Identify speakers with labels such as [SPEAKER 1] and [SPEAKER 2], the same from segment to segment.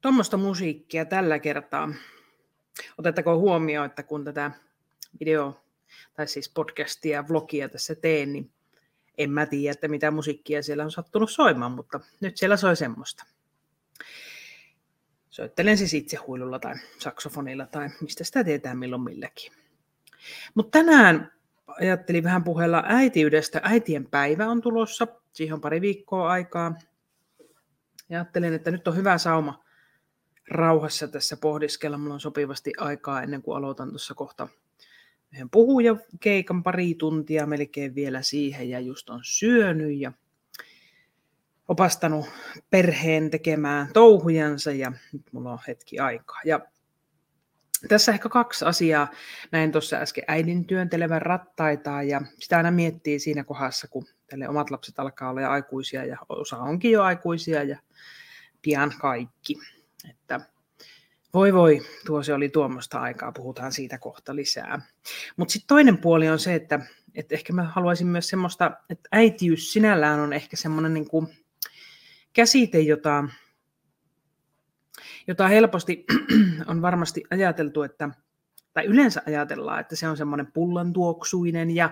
[SPEAKER 1] Tuommoista musiikkia tällä kertaa. Otettakoon huomioon, että kun tätä video tai siis podcastia ja vlogia tässä teen, niin en mä tiedä, että mitä musiikkia siellä on sattunut soimaan, mutta nyt siellä soi semmoista. Soittelen siis itse huilulla tai saksofonilla tai mistä sitä tietää milloin milläkin. Mutta tänään ajattelin vähän puheella äitiydestä. Äitien päivä on tulossa, siihen on pari viikkoa aikaa. Ja ajattelin, että nyt on hyvä sauma rauhassa tässä pohdiskella. Mulla on sopivasti aikaa ennen kuin aloitan tuossa kohta yhden keikan pari tuntia melkein vielä siihen ja just on syönyt ja opastanut perheen tekemään touhujansa ja nyt mulla on hetki aikaa. Ja tässä ehkä kaksi asiaa. Näin tuossa äsken äidin työntelevän rattaita ja sitä aina miettii siinä kohdassa, kun tälle omat lapset alkaa olla aikuisia ja osa onkin jo aikuisia ja pian kaikki. Että voi voi, tuo se oli tuommoista aikaa, puhutaan siitä kohta lisää. Mutta sitten toinen puoli on se, että, että ehkä mä haluaisin myös semmoista, että äitiys sinällään on ehkä semmoinen niin kuin käsite, jota, jota helposti on varmasti ajateltu, että, tai yleensä ajatellaan, että se on semmoinen pullantuoksuinen ja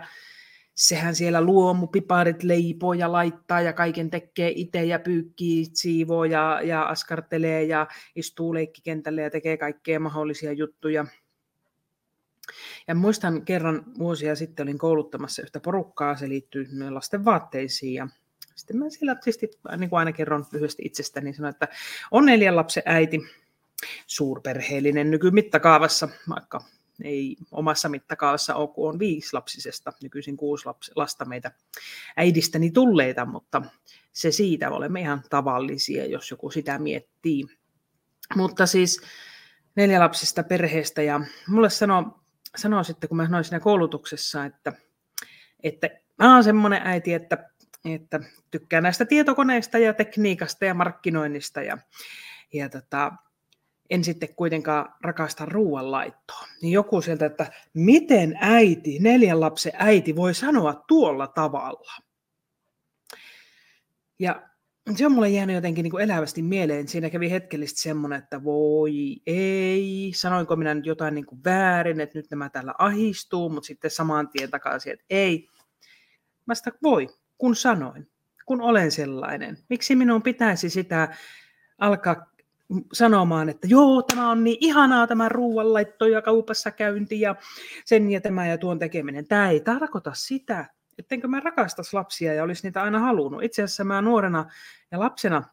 [SPEAKER 1] sehän siellä luomupiparit leipoo ja laittaa ja kaiken tekee itse ja pyykkii, siivoo ja, ja askartelee ja istuu leikkikentälle ja tekee kaikkea mahdollisia juttuja. Ja muistan kerran vuosia sitten olin kouluttamassa yhtä porukkaa, se liittyy lasten vaatteisiin ja sitten mä siellä siis, niin kuin aina kerron lyhyesti itsestäni, niin sanoin, että on neljän lapsen äiti, suurperheellinen nykymittakaavassa, vaikka ei omassa mittakaavassa ole, kun on viisi lapsisesta, nykyisin kuusi laps, lasta meitä äidistäni tulleita, mutta se siitä olemme ihan tavallisia, jos joku sitä miettii. Mutta siis neljä lapsista perheestä ja mulle sanoo, sanoo sitten, kun mä sanoin siinä koulutuksessa, että, että mä oon semmoinen äiti, että, että tykkään näistä tietokoneista ja tekniikasta ja markkinoinnista ja, ja tota, en sitten kuitenkaan rakasta ruoanlaittoa. Niin joku sieltä, että miten äiti, neljän lapsen äiti voi sanoa tuolla tavalla. Ja se on mulle jäänyt jotenkin niin kuin elävästi mieleen. Siinä kävi hetkellisesti semmoinen, että voi ei, sanoinko minä nyt jotain niin kuin väärin, että nyt nämä täällä ahistuu, mutta sitten saman tien takaisin, että ei. Mä sitä voi, kun sanoin, kun olen sellainen. Miksi minun pitäisi sitä alkaa sanomaan, että joo, tämä on niin ihanaa tämä ruoanlaitto ja kaupassa käynti ja sen ja tämä ja tuon tekeminen. Tämä ei tarkoita sitä, ettenkö mä rakastaisi lapsia ja olisi niitä aina halunnut. Itse asiassa mä nuorena ja lapsena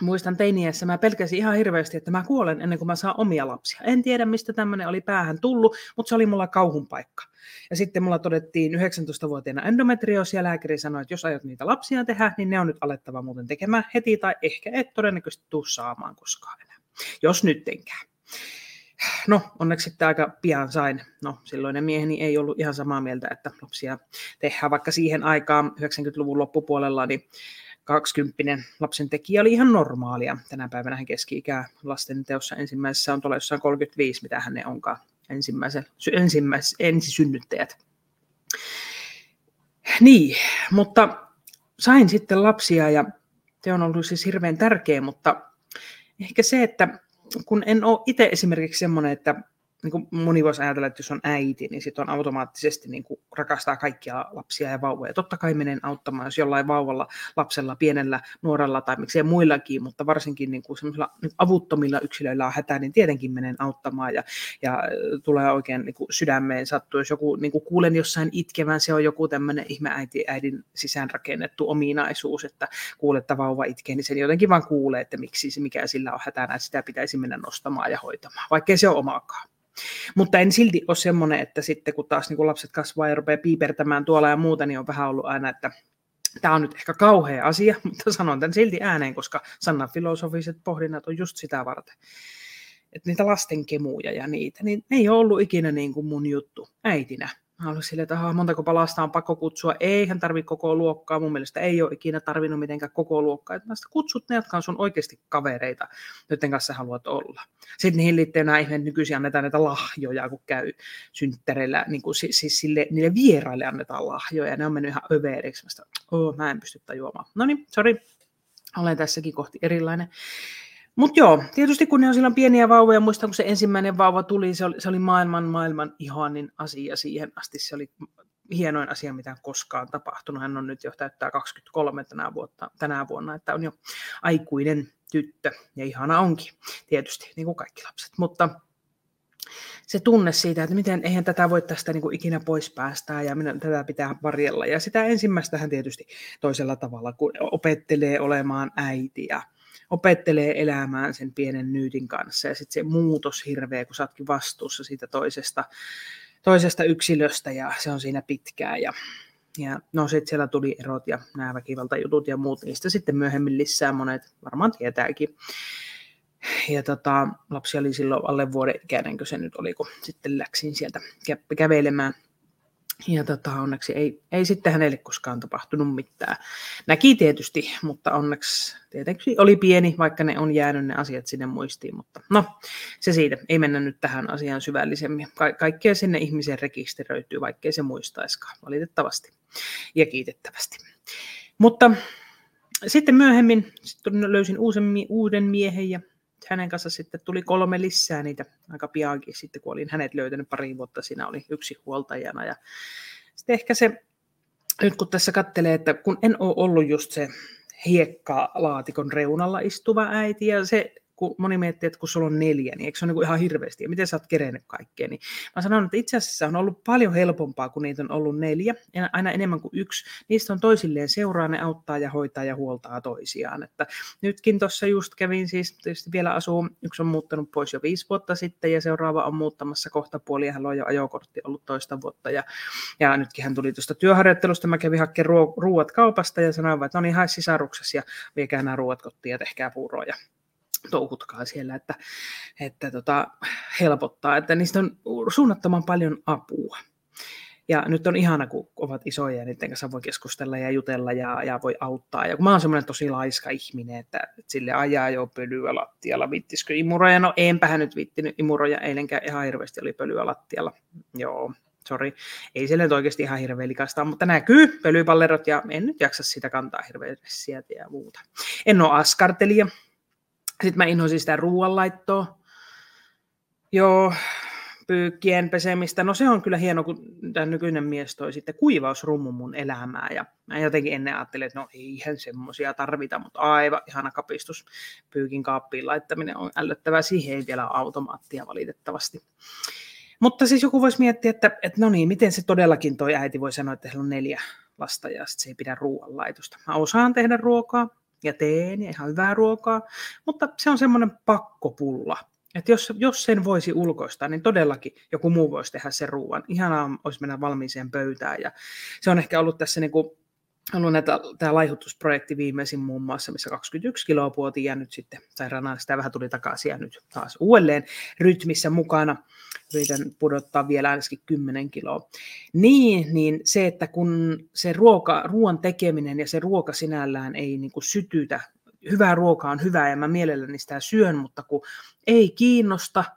[SPEAKER 1] muistan teiniässä, mä pelkäsin ihan hirveästi, että mä kuolen ennen kuin mä saan omia lapsia. En tiedä, mistä tämmöinen oli päähän tullut, mutta se oli mulla kauhun paikka. Ja sitten mulla todettiin 19-vuotiaana endometrioosi ja lääkäri sanoi, että jos aiot niitä lapsia tehdä, niin ne on nyt alettava muuten tekemään heti tai ehkä et todennäköisesti tuu saamaan koskaan enää. Jos nyttenkään. No, onneksi sitten aika pian sain. No, silloinen mieheni ei ollut ihan samaa mieltä, että lapsia tehdään, vaikka siihen aikaan 90-luvun loppupuolella, niin 20 lapsen tekijä oli ihan normaalia. Tänä päivänä hän keski-ikä lasten teossa ensimmäisessä on tuolla jossain 35, mitä hän ne onkaan, ensimmäisen, ensimmäis, ensisynnyttäjät. Niin, mutta sain sitten lapsia ja se on ollut siis hirveän tärkeä, mutta ehkä se, että kun en ole itse esimerkiksi semmoinen, että niin kuin moni voisi ajatella, että jos on äiti, niin sitten on automaattisesti niin kuin rakastaa kaikkia lapsia ja vauvoja. Totta kai menen auttamaan, jos jollain vauvalla, lapsella, pienellä, nuorella tai miksei muillakin, mutta varsinkin niin kuin niin avuttomilla yksilöillä on hätä, niin tietenkin menen auttamaan ja, ja tulee oikein niin kuin sydämeen sattuu. Jos joku niin kuin kuulen jossain itkevän, se on joku tämmöinen ihme äiti, äidin sisäänrakennettu ominaisuus, että kuulet, että vauva itkee, niin sen jotenkin vaan kuulee, että miksi se, mikä sillä on hätänä, että sitä pitäisi mennä nostamaan ja hoitamaan, vaikkei se ole omaakaan. Mutta en silti ole semmoinen, että sitten kun taas niin kun lapset kasvaa ja rupeaa piipertämään tuolla ja muuta, niin on vähän ollut aina, että tämä on nyt ehkä kauhea asia, mutta sanon tämän silti ääneen, koska Sannan filosofiset pohdinnat on just sitä varten. Että niitä lastenkemuja ja niitä, niin ne ei ole ollut ikinä niin kuin mun juttu äitinä. Mä olin silleen, että montako palasta on pakko kutsua. Ei hän tarvitse koko luokkaa. Mun mielestä ei ole ikinä tarvinnut mitenkään koko luokkaa. Että kutsut ne, jotka on sun oikeasti kavereita, joiden kanssa haluat olla. Sitten niihin liittyy nämä ihmeet nykyisin annetaan näitä lahjoja, kun käy synttäreillä. Niin kuin, siis sille, niille vieraille annetaan lahjoja. Ne on mennyt ihan överiksi. Mä, oh, mä en pysty tajuamaan. No niin, sori. Olen tässäkin kohti erilainen. Mutta joo, tietysti kun ne on silloin pieniä vauvoja, muistan kun se ensimmäinen vauva tuli, se oli, se oli maailman maailman ihanin asia siihen asti. Se oli hienoin asia, mitä on koskaan tapahtunut. Hän on nyt jo täyttää 23 tänä, vuotta, tänä vuonna, että on jo aikuinen tyttö. Ja ihana onkin, tietysti, niin kuin kaikki lapset. Mutta se tunne siitä, että miten eihän tätä voi tästä niin kuin ikinä pois päästää ja minä, tätä pitää varjella. Ja sitä ensimmäistä hän tietysti toisella tavalla, kun opettelee olemaan äiti ja opettelee elämään sen pienen nyytin kanssa. Ja sitten se muutos hirveä, kun sä ootkin vastuussa siitä toisesta, toisesta yksilöstä ja se on siinä pitkään. Ja ja no sitten siellä tuli erot ja nämä väkivaltajutut ja muut, niistä sitten myöhemmin lisää monet varmaan tietääkin. Ja tota, lapsi oli silloin alle vuoden ikäinen, kun se nyt oli, kun sitten läksin sieltä kävelemään ja tota, onneksi ei, ei sitten hänelle koskaan tapahtunut mitään. Näki tietysti, mutta onneksi tietenkin oli pieni, vaikka ne on jäänyt ne asiat sinne muistiin. Mutta no, se siitä. Ei mennä nyt tähän asiaan syvällisemmin. Ka- kaikkea sinne ihmiseen rekisteröityy, vaikkei se muistaiskaan, valitettavasti ja kiitettävästi. Mutta sitten myöhemmin sitten löysin uusen, uuden miehen ja hänen kanssa sitten tuli kolme lisää niitä aika piankin sitten, kun olin hänet löytänyt pari vuotta, siinä oli yksi huoltajana. Ja sitten ehkä se, nyt kun tässä katselee, että kun en ole ollut just se hiekkalaatikon reunalla istuva äiti, ja se kun moni miettii, että kun sulla on neljä, niin eikö se ole niin ihan hirveästi, ja miten sä oot kerennyt kaikkea, niin mä sanon, että itse asiassa on ollut paljon helpompaa, kun niitä on ollut neljä, aina enemmän kuin yksi. Niistä on toisilleen seuraa, ne auttaa ja hoitaa ja huoltaa toisiaan. Että nytkin tuossa just kävin, siis tietysti vielä asuu, yksi on muuttanut pois jo viisi vuotta sitten, ja seuraava on muuttamassa kohta puoli, ja hän on jo ajokortti ollut toista vuotta, ja, ja nytkin hän tuli tuosta työharjoittelusta, mä kävin hakemaan ruuat kaupasta, ja sanoin, että no niin, hae sisaruksesi, ja viekää nämä ruuat kotiin, ja tehkää puuroja touhutkaa siellä, että, että tota, helpottaa, että niistä on suunnattoman paljon apua. Ja nyt on ihana, kun ovat isoja ja niiden kanssa voi keskustella ja jutella ja, ja voi auttaa. Ja kun mä oon semmoinen tosi laiska ihminen, että, että sille ajaa jo pölyä lattialla, vittisikö imuroja? No enpähän nyt vittinyt imuroja, eilenkään ihan hirveästi oli pölyä lattialla. Joo, sori, ei se nyt oikeasti ihan hirveän likasta, mutta näkyy pölypallerot ja en nyt jaksa sitä kantaa hirveästi ja muuta. En ole askartelija, sitten mä inhoisin sitä ruoanlaittoa. Joo, pyykkien pesemistä. No se on kyllä hieno, kun tämä nykyinen mies toi sitten kuivausrummun mun elämää. Ja mä jotenkin ennen ajattelin, että no eihän semmoisia tarvita, mutta aivan ihana kapistus. Pyykin kaappiin laittaminen on ällöttävää. Siihen ei vielä automaattia valitettavasti. Mutta siis joku voisi miettiä, että, että no niin, miten se todellakin toi äiti voi sanoa, että heillä on neljä lasta ja sitten se ei pidä ruoanlaitosta. Mä osaan tehdä ruokaa, ja teen ja ihan hyvää ruokaa, mutta se on semmoinen pakkopulla. Että jos, jos sen voisi ulkoistaa, niin todellakin joku muu voisi tehdä sen ruoan. Ihanaa olisi mennä valmiiseen pöytään. Ja se on ehkä ollut tässä niin kuin ollut näitä, tämä laihutusprojekti viimeisin muun muassa, missä 21 kiloa puotiin ja nyt sitten sairaana sitä vähän tuli takaisin ja nyt taas uudelleen rytmissä mukana. Yritän pudottaa vielä ainakin 10 kiloa. Niin, niin se, että kun se ruoka, ruoan tekeminen ja se ruoka sinällään ei niin kuin sytytä, hyvää ruokaa on hyvää ja mä mielelläni sitä syön, mutta kun ei kiinnosta –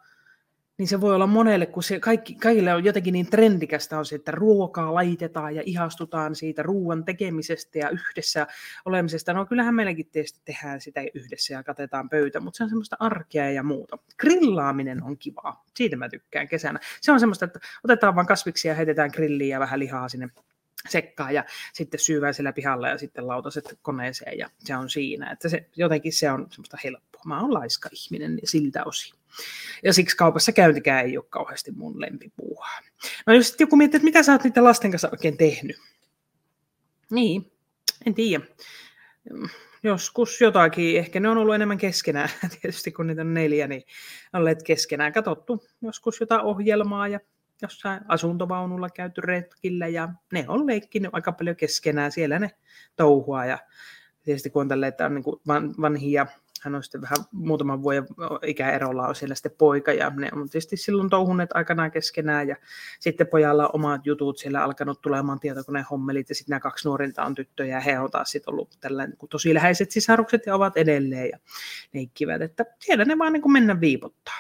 [SPEAKER 1] niin se voi olla monelle, kun se kaikki, kaikille on jotenkin niin trendikästä on se, että ruokaa laitetaan ja ihastutaan siitä ruoan tekemisestä ja yhdessä olemisesta. No kyllähän meilläkin tietysti tehdään sitä yhdessä ja katetaan pöytä, mutta se on semmoista arkea ja muuta. Grillaaminen on kivaa. Siitä mä tykkään kesänä. Se on semmoista, että otetaan vaan kasviksia ja heitetään grilliin ja vähän lihaa sinne sekkaa ja sitten syyvää siellä pihalla ja sitten lautaset koneeseen ja se on siinä. Että se, jotenkin se on semmoista helppoa. Mä oon laiska ihminen siltä osin. Ja siksi kaupassa käyntikään ei ole kauheasti mun lempipuuhaa. No jos joku miettii, että mitä sä oot niiden lasten kanssa oikein tehnyt. Niin, en tiedä. Joskus jotakin, ehkä ne on ollut enemmän keskenään, tietysti kun niitä on neljä, niin olleet keskenään katsottu joskus jotain ohjelmaa ja jossain asuntovaunulla käyty retkillä ja ne on leikkinyt aika paljon keskenään, siellä ne touhua ja tietysti kun on tälle, että on niin vanhia hän on sitten vähän muutaman vuoden ikäerolla on siellä sitten poika ja ne on tietysti silloin touhuneet aikanaan keskenään ja sitten pojalla on omat jutut siellä alkanut tulemaan tietokoneen hommelit ja sitten nämä kaksi nuorinta on tyttöjä ja he on taas sitten ollut tällainen niin tosi läheiset sisarukset ja ovat edelleen ja leikkivät, että siellä ne vaan niin kuin mennä viipottaa.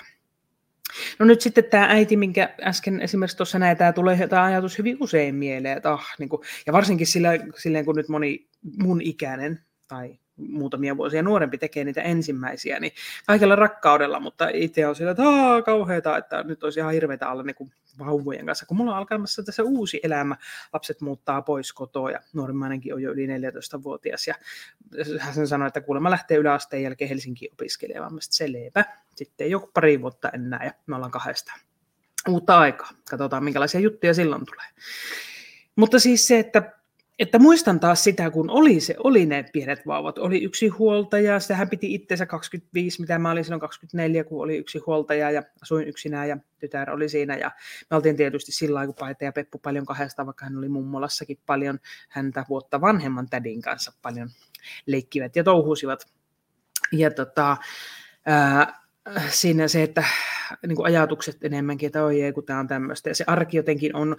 [SPEAKER 1] No nyt sitten tämä äiti, minkä äsken esimerkiksi tuossa näin, tämä tulee tämä ajatus hyvin usein mieleen, että ah, niin kuin, ja varsinkin sillä, silleen, kun nyt moni mun ikäinen tai muutamia vuosia nuorempi tekee niitä ensimmäisiä, niin kaikella rakkaudella, mutta itse on sillä, että Aa, kauheata, että nyt olisi ihan hirveätä olla niin vauvojen kanssa, kun mulla on alkamassa tässä uusi elämä, lapset muuttaa pois kotoa ja nuorimmainenkin on jo yli 14-vuotias ja hän sanoi, että kuulemma lähtee yläasteen jälkeen Helsinkiin opiskelemaan, mä selvä, sitten joku pari vuotta enää ja me ollaan kahdestaan uutta aikaa. Katsotaan, minkälaisia juttuja silloin tulee. Mutta siis se, että että muistan taas sitä, kun oli, se, oli ne pienet vauvat. Oli yksi huoltaja, sehän piti itsensä 25, mitä mä olin silloin 24, kun oli yksi huoltaja ja asuin yksinään ja tytär oli siinä. Ja me oltiin tietysti sillä kun Paita ja Peppu paljon kahdesta, vaikka hän oli mummolassakin paljon häntä vuotta vanhemman tädin kanssa paljon leikkivät ja touhusivat. Ja tota, ää, siinä se, että niin kuin ajatukset enemmänkin, että oi ei, kun tämä on tämmöistä. Ja se arki jotenkin on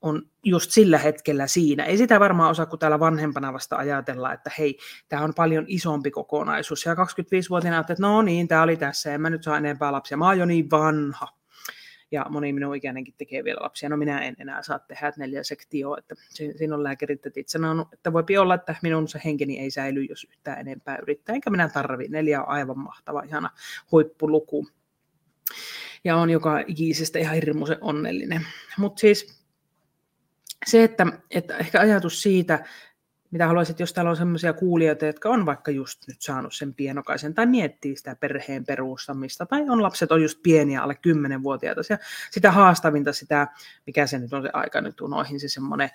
[SPEAKER 1] on just sillä hetkellä siinä. Ei sitä varmaan osaa, kun täällä vanhempana vasta ajatella, että hei, tämä on paljon isompi kokonaisuus. Ja 25-vuotiaana että no niin, tämä oli tässä, en mä nyt saa enempää lapsia, mä oon jo niin vanha. Ja moni minun ikäinenkin tekee vielä lapsia. No minä en enää saa tehdä että neljä sektioa, että siinä on lääkärit itse sanonut, että voipi olla, että minun se henkeni ei säily, jos yhtään enempää yrittää. Enkä minä tarvi. Neljä on aivan mahtava, ihana huippuluku. Ja on joka ikisestä ihan hirmuisen onnellinen. Mutta siis se, että, että ehkä ajatus siitä, mitä haluaisit, jos täällä on sellaisia kuulijoita, jotka on vaikka just nyt saanut sen pienokaisen tai miettii sitä perheen perustamista, tai on lapset on just pieniä, alle 10-vuotiaita, ja sitä haastavinta sitä, mikä se nyt on se aika nyt unoihin, se semmoinen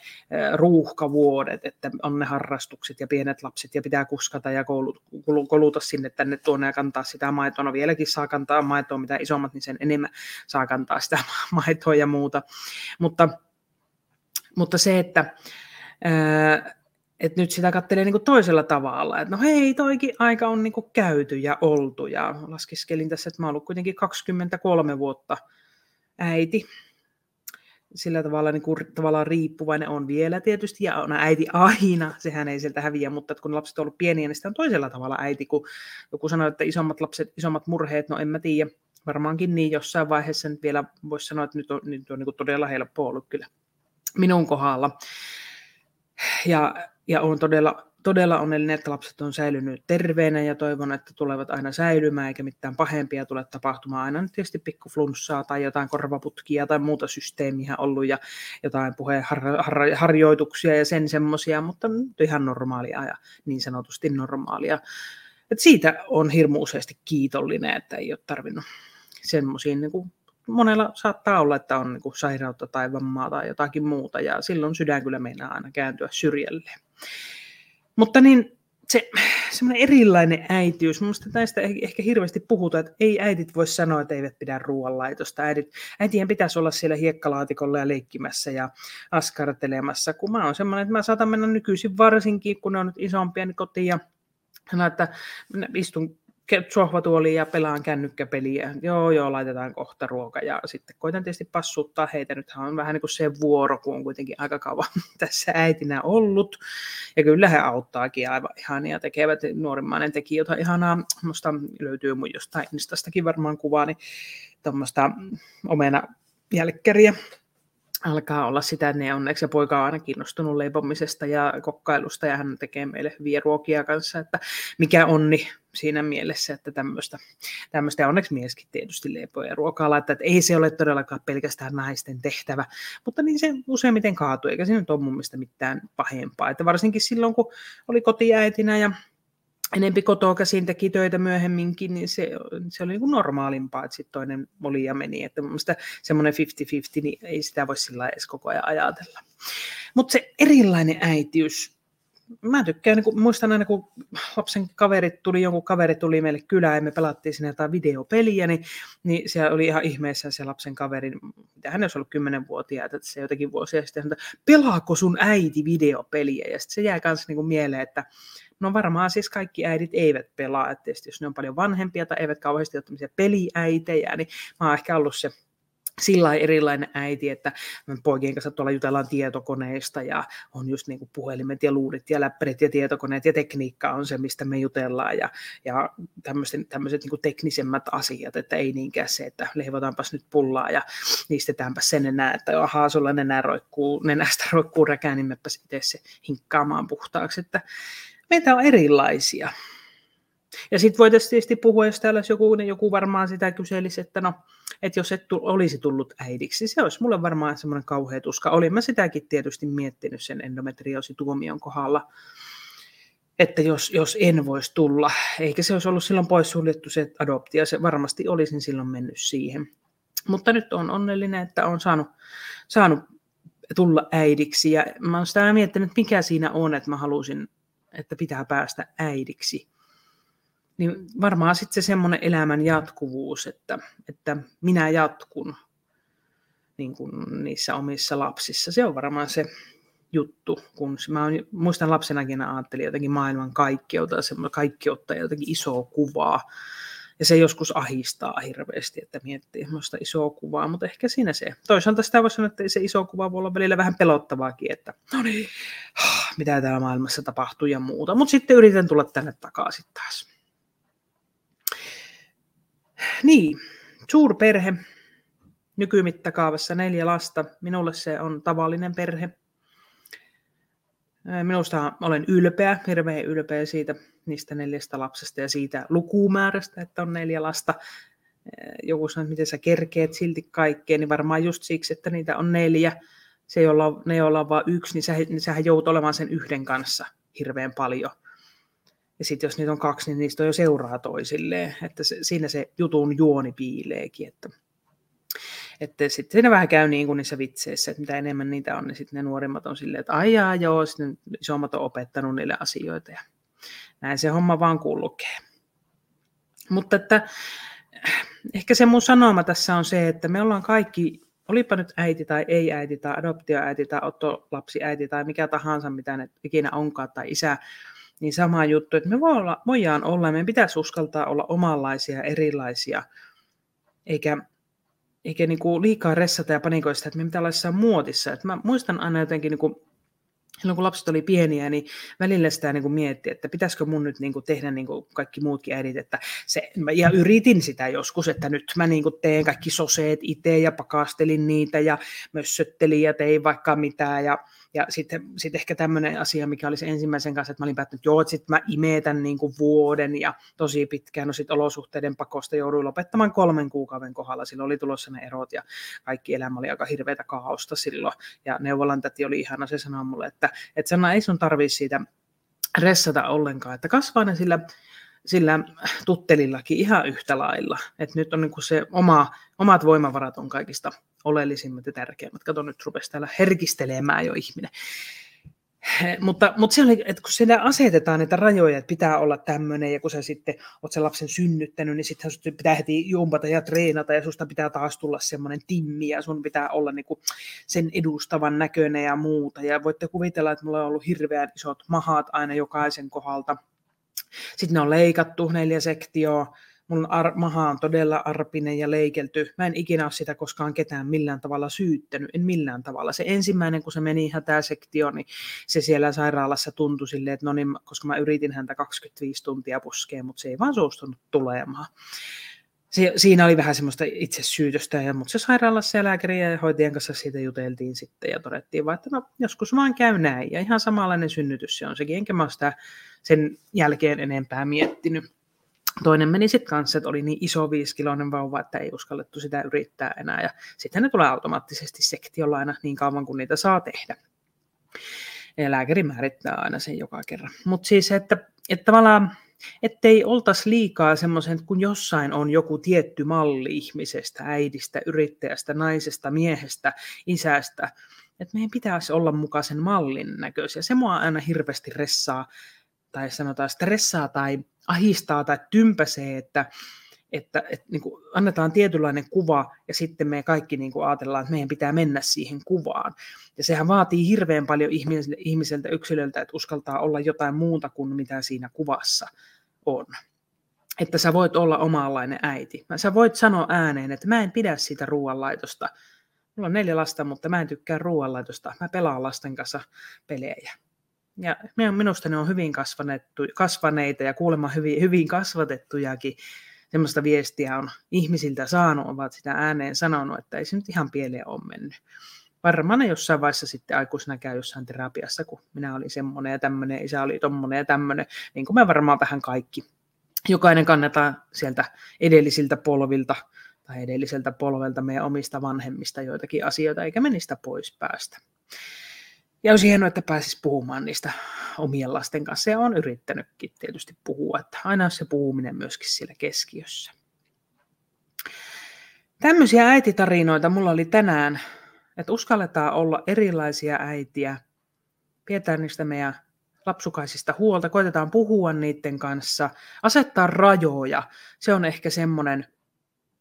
[SPEAKER 1] ruuhkavuodet, että on ne harrastukset ja pienet lapset, ja pitää kuskata ja koulut, koluta sinne tänne tuonne ja kantaa sitä maitoa, no vieläkin saa kantaa maitoa, mitä isommat, niin sen enemmän saa kantaa sitä maitoa ja muuta, mutta mutta se, että, ää, että nyt sitä katselee niin toisella tavalla, että no hei, toikin aika on niin käyty ja oltu. Ja laskeskelin tässä, että mä oon ollut kuitenkin 23 vuotta äiti. Sillä tavalla niin kuin, tavallaan riippuvainen on vielä tietysti, ja on äiti aina, sehän ei sieltä häviä, mutta kun lapset on ollut pieniä, niin sitä on toisella tavalla äiti, kun joku sanoo, että isommat lapset, isommat murheet, no en mä tiedä, varmaankin niin jossain vaiheessa nyt vielä voisi sanoa, että nyt on, nyt on niin todella helppo ollut kyllä minun kohdalla. Ja, ja olen todella, todella onnellinen, että lapset on säilynyt terveenä ja toivon, että tulevat aina säilymään eikä mitään pahempia tule tapahtumaan. Aina nyt tietysti pikku flunssaa tai jotain korvaputkia tai muuta systeemiä ollut ja jotain puheenharjoituksia ja sen semmoisia, mutta nyt ihan normaalia ja niin sanotusti normaalia. Et siitä on hirmu useasti kiitollinen, että ei ole tarvinnut semmoisiin niin monella saattaa olla, että on niin kuin sairautta tai vammaa tai jotakin muuta, ja silloin sydän kyllä meinaa aina kääntyä syrjälle. Mutta niin se semmoinen erilainen äitiys, minusta näistä ehkä hirveästi puhutaan, että ei äidit voi sanoa, että eivät pidä ruoanlaitosta. Äidit, äitien pitäisi olla siellä hiekkalaatikolla ja leikkimässä ja askartelemassa, kun mä oon semmoinen, että mä saatan mennä nykyisin varsinkin, kun ne on nyt isompia niin kotiin ja sanoa, että istun sohvatuoliin ja pelaan kännykkäpeliä. Joo, joo, laitetaan kohta ruoka. Ja sitten koitan tietysti passuttaa heitä. Nythän on vähän niin kuin se vuoro, kun on kuitenkin aika kauan tässä äitinä ollut. Ja kyllä he auttaakin aivan ihania tekevät. Nuorimmainen teki jotain ihanaa. Musta löytyy mun jostain Instastakin varmaan kuvaa, niin tuommoista omena jälkkäriä alkaa olla sitä, ne onneksi ja poika on aina kiinnostunut leipomisesta ja kokkailusta ja hän tekee meille hyviä ruokia kanssa, että mikä onni siinä mielessä, että tämmöistä, tämmöistä onneksi mieskin tietysti leipoo ja ruokaa laittaa, että ei se ole todellakaan pelkästään naisten tehtävä, mutta niin se useimmiten kaatuu, eikä siinä nyt ole mun mielestä mitään pahempaa, että varsinkin silloin, kun oli kotiäitinä ja enempi kotoa käsin teki töitä myöhemminkin, niin se, se oli niin kuin normaalimpaa, että sitten toinen oli ja meni. Että mun semmoinen 50-50, niin ei sitä voi sillä edes koko ajan ajatella. Mutta se erilainen äitiys, mä tykkään, niin kun, muistan aina kun lapsen kaverit tuli, jonkun kaveri tuli meille kylään ja me pelattiin sinne jotain videopeliä, niin, niin siellä oli ihan ihmeessä se lapsen kaveri, mitä hän olisi ollut kymmenenvuotiaita, että se jotenkin vuosia sitten sanoi, pelaako sun äiti videopeliä? Ja sitten se jää myös niin mieleen, että No varmaan siis kaikki äidit eivät pelaa, että jos ne on paljon vanhempia tai eivät kauheasti ole tämmöisiä peliäitejä, niin mä oon ehkä ollut se sillä erilainen äiti, että poikien kanssa tuolla jutellaan tietokoneista ja on just niin kuin puhelimet ja luurit ja läppärit ja tietokoneet ja tekniikka on se, mistä me jutellaan ja, ja tämmöiset, niin teknisemmät asiat, että ei niinkään se, että leivotaanpas nyt pullaa ja niistetäänpä sen enää, että ahaa, sulla nenä roikkuu, nenästä roikkuu räkää, niin meppä itse se hinkkaamaan puhtaaksi, että meitä on erilaisia. Ja sitten voitaisiin tietysti puhua, jos täällä olisi joku, niin joku varmaan sitä kyselisi, että no, että jos et olisi tullut äidiksi, se olisi mulle varmaan semmoinen kauhea tuska. Olin mä sitäkin tietysti miettinyt sen endometriosituomion kohdalla, että jos, jos en voisi tulla, eikä se olisi ollut silloin poissuljettu se adoptio, se varmasti olisin silloin mennyt siihen. Mutta nyt on onnellinen, että on saanut, saanut tulla äidiksi ja mä olen sitä miettinyt, mikä siinä on, että mä halusin, että pitää päästä äidiksi niin varmaan sitten se semmoinen elämän jatkuvuus, että, että minä jatkun niin kuin niissä omissa lapsissa. Se on varmaan se juttu, kun mä on, muistan lapsenakin ajattelin jotenkin maailman kaikkeutta, kaikkeutta ja jotenkin isoa kuvaa. Ja se joskus ahistaa hirveästi, että miettii semmoista isoa kuvaa, mutta ehkä siinä se. Toisaalta sitä voisi sanoa, että se iso kuva voi olla välillä vähän pelottavaakin, että no niin, mitä täällä maailmassa tapahtuu ja muuta. Mutta sitten yritän tulla tänne takaisin taas. Niin, suurperhe, nykymittakaavassa neljä lasta. Minulle se on tavallinen perhe. Minusta olen ylpeä, hirveän ylpeä siitä niistä neljästä lapsesta ja siitä lukumäärästä, että on neljä lasta. Joku sanoo, että miten sä kerkeet silti kaikkeen, niin varmaan just siksi, että niitä on neljä. Se, jolla, ne, joilla on vain yksi, niin, sä, niin sähän joudut olemaan sen yhden kanssa hirveän paljon. Ja sitten jos niitä on kaksi, niin niistä on jo seuraa toisilleen. Että se, siinä se jutun juoni piileekin. Että, että sitten siinä vähän käy niin kuin niissä vitseissä, että mitä enemmän niitä on, niin sitten ne nuorimmat on silleen, että aijaa joo, sitten isommat on opettanut niille asioita. Ja näin se homma vaan kulkee. Mutta että ehkä se mun sanoma tässä on se, että me ollaan kaikki, olipa nyt äiti tai ei äiti tai adoptioäiti tai ottolapsiäiti tai mikä tahansa, mitä ne ikinä onkaan, tai isä, niin sama juttu, että me voidaan olla, meidän pitäisi uskaltaa olla omanlaisia, erilaisia, eikä, eikä niin kuin liikaa ressata ja panikoista, että me pitää olla muotissa. Että mä muistan aina jotenkin niin kuin silloin kun lapset oli pieniä, niin välillä sitä niin kuin mietti, että pitäisikö mun nyt niin kuin tehdä niin kuin kaikki muutkin äidit. Että se, ja yritin sitä joskus, että nyt mä niin kuin teen kaikki soseet itse ja pakastelin niitä ja mössöttelin ja tein vaikka mitään. Ja, ja sitten sit ehkä tämmöinen asia, mikä oli se ensimmäisen kanssa, että mä olin päättänyt, että joo, että sitten mä imetän niin kuin vuoden ja tosi pitkään. No sitten olosuhteiden pakosta jouduin lopettamaan kolmen kuukauden kohdalla. Silloin oli tulossa ne erot ja kaikki elämä oli aika hirveätä kaaosta silloin. Ja neuvolan täti oli ihana, se sanoi mulle, että, että sana ei sun tarvii siitä ressata ollenkaan, että kasvaa ne sillä sillä tuttelillakin ihan yhtä lailla. että nyt on niin kuin se oma, omat voimavarat on kaikista oleellisimmat ja tärkeimmät. Kato, nyt rupesi täällä herkistelemään jo ihminen. Mutta, mutta se oli, että kun siellä asetetaan niitä rajoja, että pitää olla tämmöinen, ja kun sä sitten oot sen lapsen synnyttänyt, niin sitten pitää heti jumpata ja treenata, ja susta pitää taas tulla semmoinen timmi, ja sun pitää olla niinku sen edustavan näköinen ja muuta. Ja voitte kuvitella, että mulla on ollut hirveän isot mahat aina jokaisen kohdalta. Sitten ne on leikattu neljä sektioa, mun ar- maha on todella arpinen ja leikelty. Mä en ikinä ole sitä koskaan ketään millään tavalla syyttänyt, en millään tavalla. Se ensimmäinen, kun se meni hätäsektio, niin se siellä sairaalassa tuntui silleen, että no niin, koska mä yritin häntä 25 tuntia puskea, mutta se ei vaan suostunut tulemaan. Se, siinä oli vähän semmoista syytöstä, ja, mutta se sairaalassa ja lääkäri ja hoitajan kanssa siitä juteltiin sitten ja todettiin vaan, että no, joskus vaan käy näin. Ja ihan samanlainen synnytys se on sekin, enkä mä sitä sen jälkeen enempää miettinyt toinen meni sitten kanssa, että oli niin iso viisikiloinen vauva, että ei uskallettu sitä yrittää enää. Ja sitten ne tulee automaattisesti sektiolla aina niin kauan kuin niitä saa tehdä. Ja lääkäri määrittää aina sen joka kerran. Mutta siis, että, että tavallaan, ettei oltaisi liikaa semmoisen, kun jossain on joku tietty malli ihmisestä, äidistä, yrittäjästä, naisesta, miehestä, isästä, että meidän pitäisi olla mukaan sen mallin näköisiä. Se mua aina hirveästi ressaa, tai sanotaan stressaa tai ahistaa tai tympäsee, että, että, että niin kuin annetaan tietynlainen kuva ja sitten me kaikki niin kuin ajatellaan, että meidän pitää mennä siihen kuvaan. Ja sehän vaatii hirveän paljon ihmiseltä, ihmiseltä yksilöltä, että uskaltaa olla jotain muuta kuin mitä siinä kuvassa on. Että sä voit olla omanlainen äiti. Sä voit sanoa ääneen, että mä en pidä siitä ruoanlaitosta. Mulla on neljä lasta, mutta mä en tykkää ruoanlaitosta. Mä pelaan lasten kanssa pelejä. Ja minusta ne on hyvin kasvaneita ja kuulemma hyvin, hyvin kasvatettujakin semmoista viestiä on ihmisiltä saanut, ovat sitä ääneen sanonut, että ei se nyt ihan pieleen ole mennyt. Varmaan jossain vaiheessa sitten aikuisena käy jossain terapiassa, kun minä olin semmoinen ja tämmöinen, isä oli tommonen ja tämmöinen, niin kuin me varmaan vähän kaikki. Jokainen kannetaan sieltä edellisiltä polvilta tai edelliseltä polvelta meidän omista vanhemmista joitakin asioita, eikä me niistä pois päästä. Ja olisi hienoa, että pääsisi puhumaan niistä omien lasten kanssa. Ja on yrittänytkin tietysti puhua, että aina se puhuminen myöskin siellä keskiössä. Tämmöisiä äititarinoita mulla oli tänään, että uskalletaan olla erilaisia äitiä, pidetään niistä meidän lapsukaisista huolta, koitetaan puhua niiden kanssa, asettaa rajoja. Se on ehkä semmoinen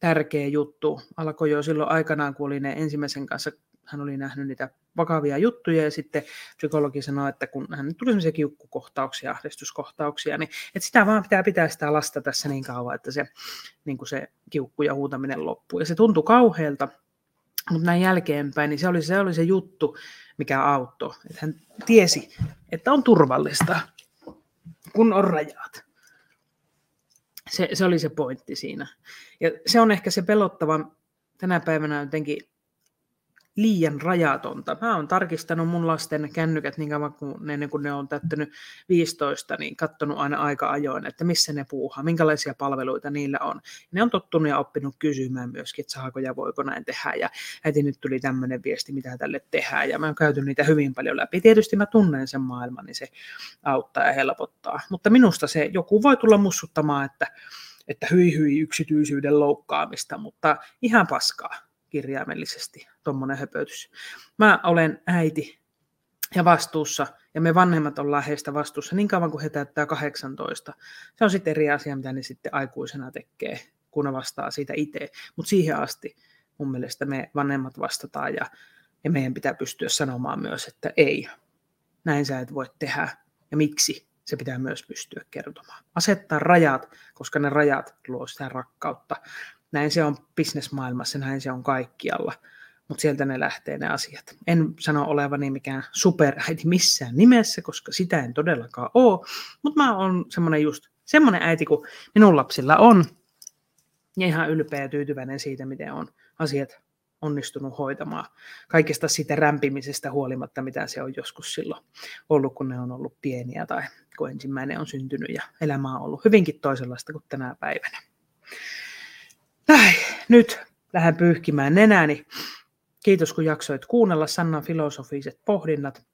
[SPEAKER 1] tärkeä juttu. Alkoi jo silloin aikanaan, kun oli ne ensimmäisen kanssa hän oli nähnyt niitä vakavia juttuja ja sitten psykologi sanoi, että kun hän tuli sellaisia kiukkukohtauksia, ahdistuskohtauksia, niin että sitä vaan pitää pitää sitä lasta tässä niin kauan, että se, niin kuin se kiukku ja huutaminen loppuu. Ja se tuntui kauhealta, mutta näin jälkeenpäin, niin se oli, se oli se juttu, mikä auttoi. Että hän tiesi, että on turvallista, kun on rajat. Se, se oli se pointti siinä. Ja se on ehkä se pelottava tänä päivänä jotenkin liian rajatonta. Mä oon tarkistanut mun lasten kännykät niin kauan kuin ennen kuin ne on täyttänyt 15, niin katsonut aina aika ajoin, että missä ne puuhaa, minkälaisia palveluita niillä on. Ne on tottunut ja oppinut kysymään myöskin, että saako ja voiko näin tehdä. Ja äiti nyt tuli tämmöinen viesti, mitä tälle tehdään. Ja mä oon käyty niitä hyvin paljon läpi. Tietysti mä tunnen sen maailman, niin se auttaa ja helpottaa. Mutta minusta se joku voi tulla mussuttamaan, että että hyi hyi yksityisyyden loukkaamista, mutta ihan paskaa kirjaimellisesti, tuommoinen höpötys. Mä olen äiti ja vastuussa, ja me vanhemmat ollaan heistä vastuussa niin kauan kuin he täyttää 18. Se on sitten eri asia, mitä ne sitten aikuisena tekee, kun ne vastaa siitä itse. Mutta siihen asti mun mielestä me vanhemmat vastataan, ja, ja meidän pitää pystyä sanomaan myös, että ei, näin sä et voi tehdä, ja miksi, se pitää myös pystyä kertomaan. Asettaa rajat, koska ne rajat luo sitä rakkautta näin se on bisnesmaailmassa, näin se on kaikkialla, mutta sieltä ne lähtee ne asiat. En sano olevani mikään superäiti missään nimessä, koska sitä en todellakaan ole, mutta mä oon semmoinen just semmoinen äiti kuin minun lapsilla on, ja ihan ylpeä ja tyytyväinen siitä, miten on asiat onnistunut hoitamaan. Kaikesta siitä rämpimisestä huolimatta, mitä se on joskus silloin ollut, kun ne on ollut pieniä tai kun ensimmäinen on syntynyt ja elämä on ollut hyvinkin toisenlaista kuin tänä päivänä. Ai, nyt lähden pyyhkimään nenäni. Kiitos kun jaksoit kuunnella Sannan filosofiset pohdinnat.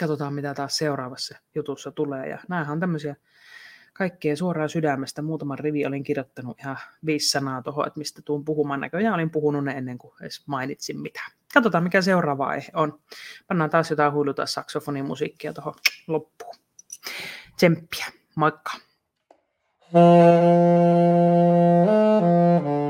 [SPEAKER 1] Katsotaan mitä taas seuraavassa jutussa tulee. Ja nämähän on tämmöisiä kaikkea suoraan sydämestä. Muutaman rivi olin kirjoittanut ihan viisi sanaa tuohon, että mistä tuun puhumaan. Näköjään olin puhunut ne ennen kuin edes mainitsin mitään. Katsotaan mikä seuraava aihe on. Pannaan taas jotain huiluta saksofonimusiikkia tuohon loppuun. Tsemppiä. Moikka. Mm-hmm.